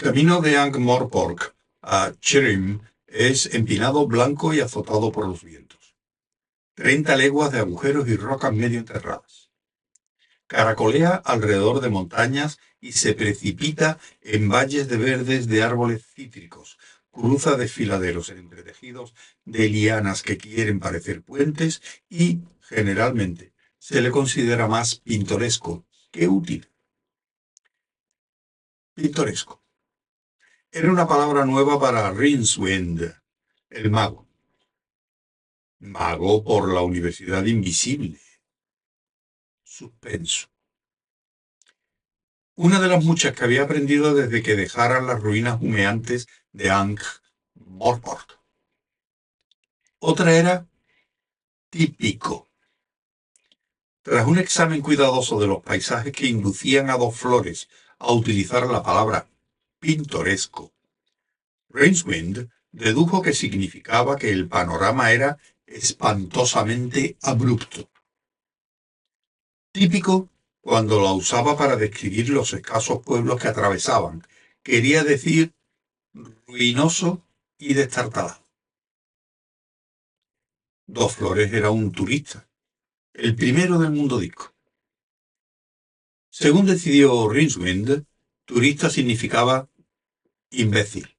camino de Ankh-Morpork a Chirim es empinado, blanco y azotado por los vientos. Treinta leguas de agujeros y rocas medio enterradas. Caracolea alrededor de montañas y se precipita en valles de verdes de árboles cítricos. Cruza desfiladeros entretejidos de lianas que quieren parecer puentes y, generalmente, se le considera más pintoresco que útil. Pintoresco. Era una palabra nueva para Rinswind, el mago. Mago por la Universidad Invisible. Suspenso. Una de las muchas que había aprendido desde que dejaran las ruinas humeantes de Ankh-Morpork. Otra era típico. Tras un examen cuidadoso de los paisajes que inducían a dos flores a utilizar la palabra pintoresco. Rainswind dedujo que significaba que el panorama era espantosamente abrupto. Típico cuando la usaba para describir los escasos pueblos que atravesaban. Quería decir ruinoso y destartalado. Dos Flores era un turista, el primero del mundo disco. Según decidió Rinswind, turista significaba imbécil.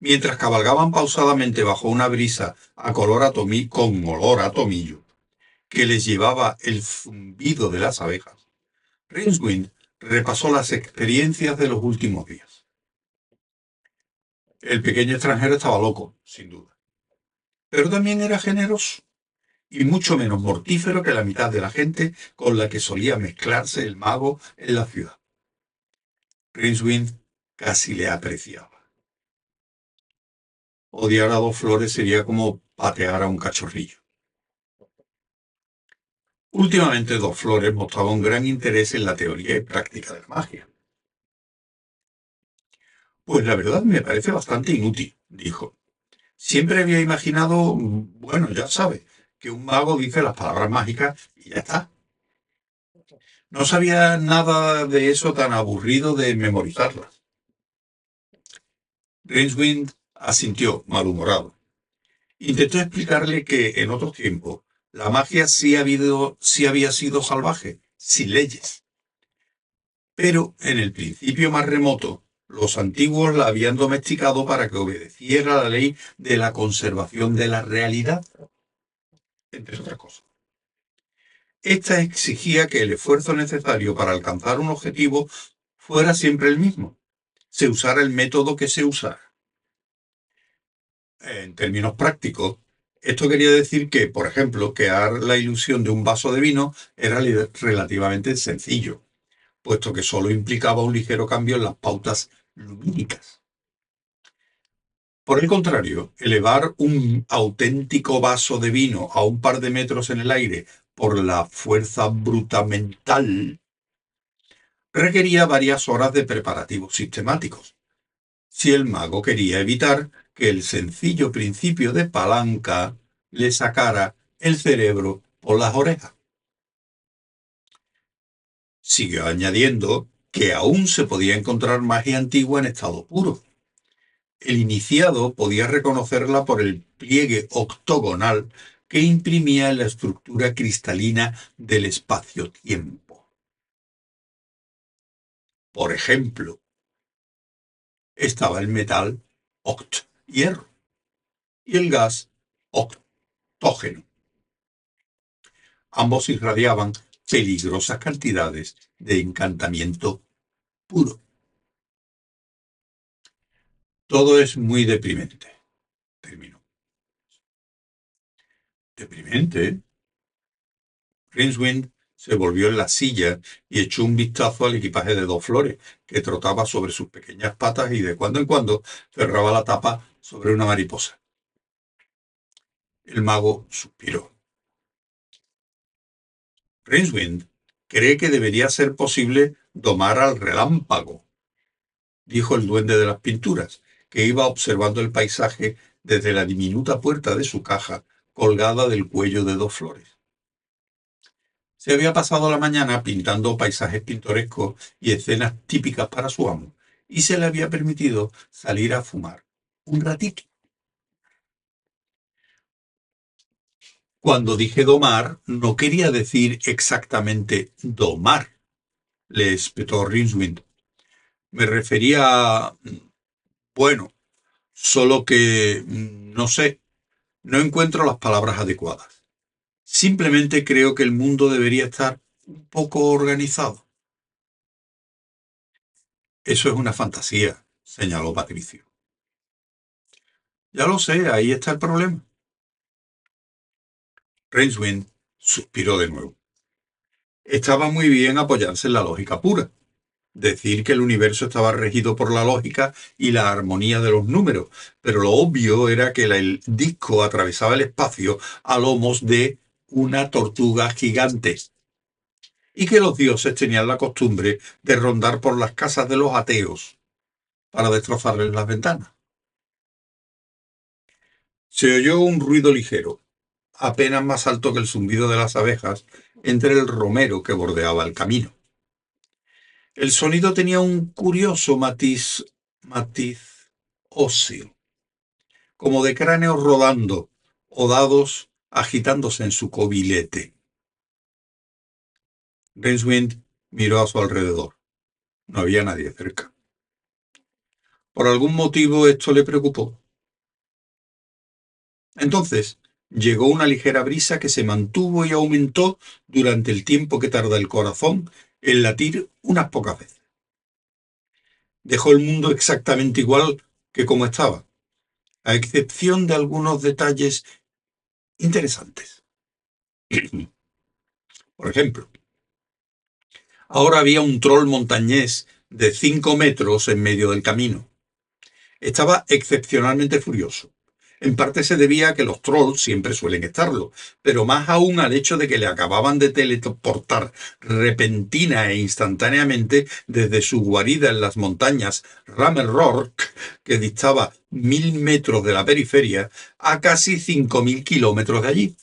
Mientras cabalgaban pausadamente bajo una brisa a color con olor a tomillo, que les llevaba el zumbido de las abejas, Rinswind repasó las experiencias de los últimos días. El pequeño extranjero estaba loco, sin duda, pero también era generoso y mucho menos mortífero que la mitad de la gente con la que solía mezclarse el mago en la ciudad. Rincewind casi le apreciaba. Odiar a dos flores sería como patear a un cachorrillo. Últimamente dos flores mostraba un gran interés en la teoría y práctica de la magia. Pues la verdad me parece bastante inútil, dijo. Siempre había imaginado, bueno, ya sabe, que un mago dice las palabras mágicas y ya está. No sabía nada de eso tan aburrido de memorizarlas. Rincewind asintió, malhumorado. Intentó explicarle que en otros tiempos la magia sí, sí había sido salvaje, sin leyes. Pero en el principio más remoto, los antiguos la habían domesticado para que obedeciera la ley de la conservación de la realidad, entre otras cosas. Esta exigía que el esfuerzo necesario para alcanzar un objetivo fuera siempre el mismo, se usara el método que se usara. En términos prácticos, esto quería decir que, por ejemplo, crear la ilusión de un vaso de vino era relativamente sencillo, puesto que solo implicaba un ligero cambio en las pautas lumínicas. Por el contrario, elevar un auténtico vaso de vino a un par de metros en el aire por la fuerza bruta mental, requería varias horas de preparativos sistemáticos. Si el mago quería evitar que el sencillo principio de palanca le sacara el cerebro por las orejas. Siguió añadiendo que aún se podía encontrar magia antigua en estado puro. El iniciado podía reconocerla por el pliegue octogonal que imprimía la estructura cristalina del espacio-tiempo. Por ejemplo, estaba el metal oct, hierro, y el gas octógeno. Ambos irradiaban peligrosas cantidades de encantamiento puro. Todo es muy deprimente, terminó. Deprimente. Rincewind se volvió en la silla y echó un vistazo al equipaje de dos flores, que trotaba sobre sus pequeñas patas y de cuando en cuando cerraba la tapa sobre una mariposa. El mago suspiró. Rincewind cree que debería ser posible domar al relámpago, dijo el duende de las pinturas, que iba observando el paisaje desde la diminuta puerta de su caja colgada del cuello de dos flores. Se había pasado la mañana pintando paisajes pintorescos y escenas típicas para su amo, y se le había permitido salir a fumar un ratito. Cuando dije domar, no quería decir exactamente domar, le espetó Rinswind. Me refería a... Bueno, solo que... no sé, no encuentro las palabras adecuadas. Simplemente creo que el mundo debería estar un poco organizado. Eso es una fantasía, señaló Patricio. Ya lo sé, ahí está el problema. Rainswind suspiró de nuevo. Estaba muy bien apoyarse en la lógica pura. Decir que el universo estaba regido por la lógica y la armonía de los números, pero lo obvio era que el disco atravesaba el espacio a lomos de una tortuga gigante y que los dioses tenían la costumbre de rondar por las casas de los ateos para destrozarles las ventanas. Se oyó un ruido ligero, apenas más alto que el zumbido de las abejas, entre el romero que bordeaba el camino. El sonido tenía un curioso matiz, matiz óseo, como de cráneos rodando o dados agitándose en su cobilete. Rincewind miró a su alrededor. No había nadie cerca. Por algún motivo esto le preocupó. Entonces llegó una ligera brisa que se mantuvo y aumentó durante el tiempo que tarda el corazón en latir unas pocas veces. Dejó el mundo exactamente igual que como estaba, a excepción de algunos detalles interesantes. Por ejemplo, ahora había un troll montañés de cinco metros en medio del camino. Estaba excepcionalmente furioso. En parte se debía a que los trolls siempre suelen estarlo, pero más aún al hecho de que le acababan de teleportar repentina e instantáneamente desde su guarida en las montañas Ramelrock, que distaba mil metros de la periferia, a casi cinco mil kilómetros de allí.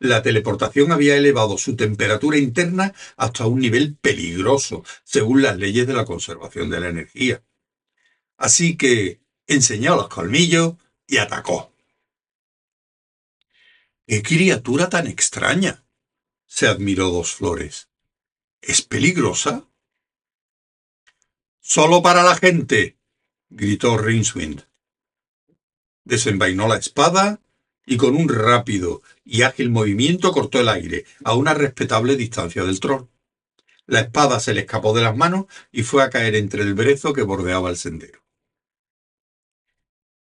La teleportación había elevado su temperatura interna hasta un nivel peligroso, según las leyes de la conservación de la energía. Así que enseñó los colmillos, y atacó. ¡Qué criatura tan extraña! se admiró Dos Flores. ¿Es peligrosa? Solo para la gente, gritó Rinswind. Desenvainó la espada y con un rápido y ágil movimiento cortó el aire a una respetable distancia del troll. La espada se le escapó de las manos y fue a caer entre el brezo que bordeaba el sendero.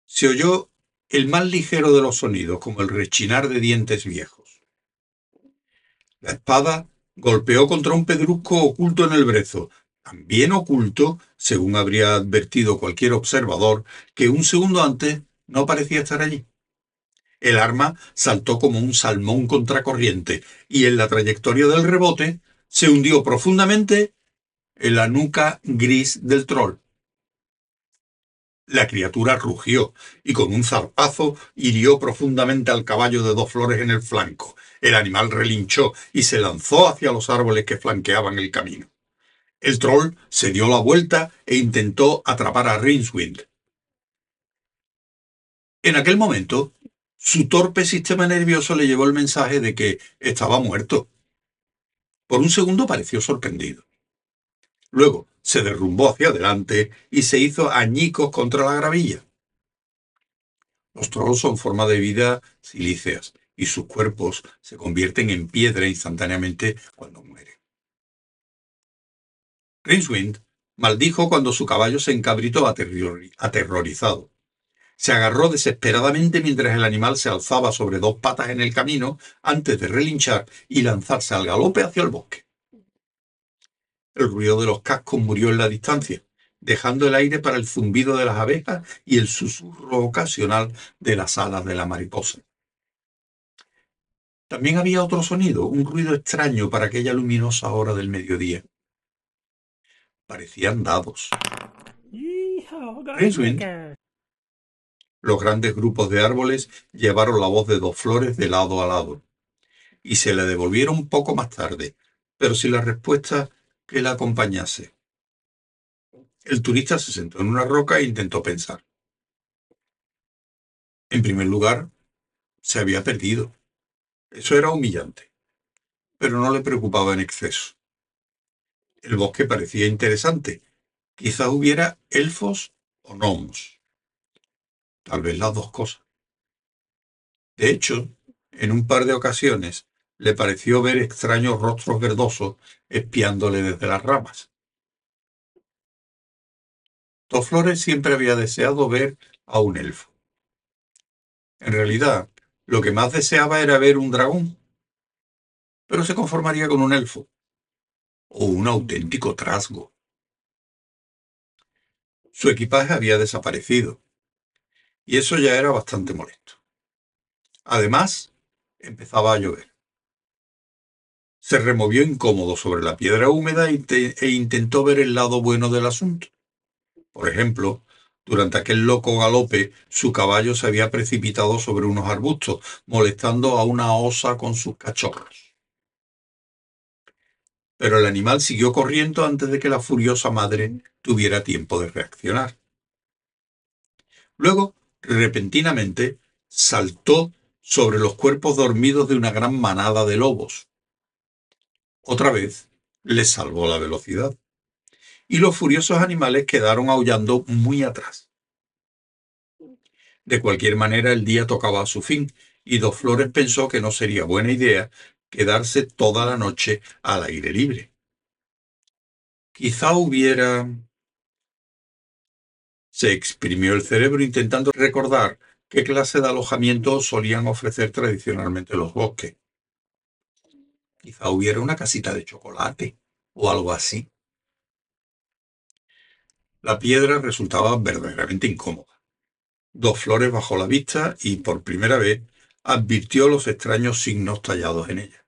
Se oyó el más ligero de los sonidos, como el rechinar de dientes viejos. La espada golpeó contra un pedrusco oculto en el brezo, también oculto, según habría advertido cualquier observador, que un segundo antes no parecía estar allí. El arma saltó como un salmón contracorriente y en la trayectoria del rebote se hundió profundamente en la nuca gris del troll. La criatura rugió y con un zarpazo hirió profundamente al caballo de dos flores en el flanco. El animal relinchó y se lanzó hacia los árboles que flanqueaban el camino. El troll se dio la vuelta e intentó atrapar a Rinswind. En aquel momento, su torpe sistema nervioso le llevó el mensaje de que estaba muerto. Por un segundo pareció sorprendido. Luego se derrumbó hacia adelante y se hizo añicos contra la gravilla. Los trolls son forma de vida silíceas y sus cuerpos se convierten en piedra instantáneamente cuando mueren. Rincewind maldijo cuando su caballo se encabritó aterrorizado. Se agarró desesperadamente mientras el animal se alzaba sobre dos patas en el camino antes de relinchar y lanzarse al galope hacia el bosque. El ruido de los cascos murió en la distancia, dejando el aire para el zumbido de las abejas y el susurro ocasional de las alas de la mariposa. También había otro sonido, un ruido extraño para aquella luminosa hora del mediodía. Parecían dados. Los grandes grupos de árboles llevaron la voz de dos flores de lado a lado y se le devolvieron poco más tarde, pero sin la respuesta que la acompañase. El turista se sentó en una roca e intentó pensar. En primer lugar, se había perdido. Eso era humillante, pero no le preocupaba en exceso. El bosque parecía interesante. Quizá hubiera elfos o gnomos. Tal vez las dos cosas. De hecho, en un par de ocasiones le pareció ver extraños rostros verdosos espiándole desde las ramas. Dos Flores siempre había deseado ver a un elfo. En realidad, lo que más deseaba era ver un dragón, pero se conformaría con un elfo o un auténtico trasgo. Su equipaje había desaparecido, y eso ya era bastante molesto. Además, empezaba a llover. Se removió incómodo sobre la piedra húmeda e intentó ver el lado bueno del asunto. Por ejemplo, durante aquel loco galope, su caballo se había precipitado sobre unos arbustos, molestando a una osa con sus cachorros. Pero el animal siguió corriendo antes de que la furiosa madre tuviera tiempo de reaccionar. Luego, repentinamente, saltó sobre los cuerpos dormidos de una gran manada de lobos. Otra vez, le salvó la velocidad. Y los furiosos animales quedaron aullando muy atrás. De cualquier manera, el día tocaba a su fin, y Dos Flores pensó que no sería buena idea quedarse toda la noche al aire libre. Quizá hubiera... Se exprimió el cerebro intentando recordar qué clase de alojamiento solían ofrecer tradicionalmente los bosques. Quizá hubiera una casita de chocolate o algo así. La piedra resultaba verdaderamente incómoda. Dos flores bajo la vista y por primera vez advirtió los extraños signos tallados en ella.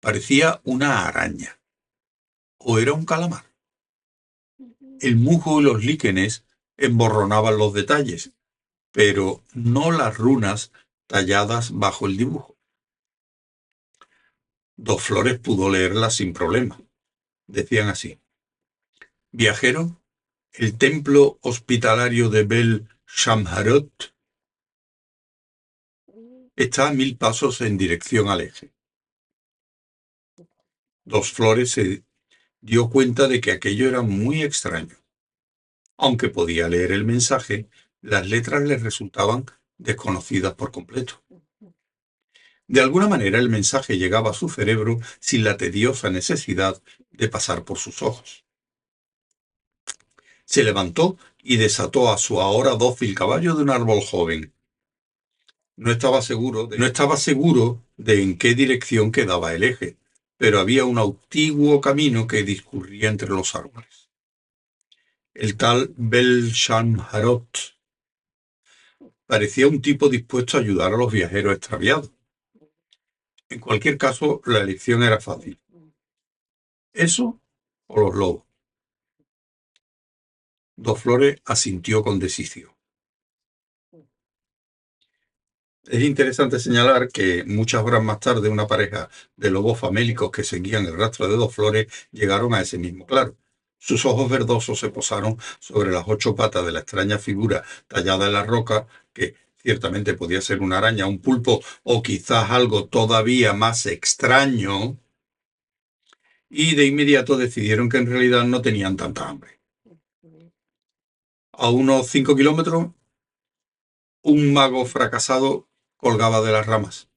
Parecía una araña. ¿O era un calamar? El musgo y los líquenes emborronaban los detalles, pero no las runas talladas bajo el dibujo. Dos flores pudo leerlas sin problema. Decían así. Viajero, el templo hospitalario de Bel Shamharot está a mil pasos en dirección al eje. Dos Flores se dio cuenta de que aquello era muy extraño. Aunque podía leer el mensaje, las letras le resultaban desconocidas por completo. De alguna manera el mensaje llegaba a su cerebro sin la tediosa necesidad de pasar por sus ojos. Se levantó y desató a su ahora dócil caballo de un árbol joven. No estaba seguro de, no estaba seguro de en qué dirección quedaba el eje, pero había un antiguo camino que discurría entre los árboles. El tal Harot parecía un tipo dispuesto a ayudar a los viajeros extraviados. Cualquier caso, la elección era fácil. ¿Eso o los lobos? Dos Flores asintió con decisión. Es interesante señalar que muchas horas más tarde una pareja de lobos famélicos que seguían el rastro de Dos Flores llegaron a ese mismo claro. Sus ojos verdosos se posaron sobre las ocho patas de la extraña figura tallada en la roca, que ciertamente podía ser una araña, un pulpo o quizás algo todavía más extraño, y de inmediato decidieron que en realidad no tenían tanta hambre. A unos cinco kilómetros, un mago fracasado colgaba de las ramas.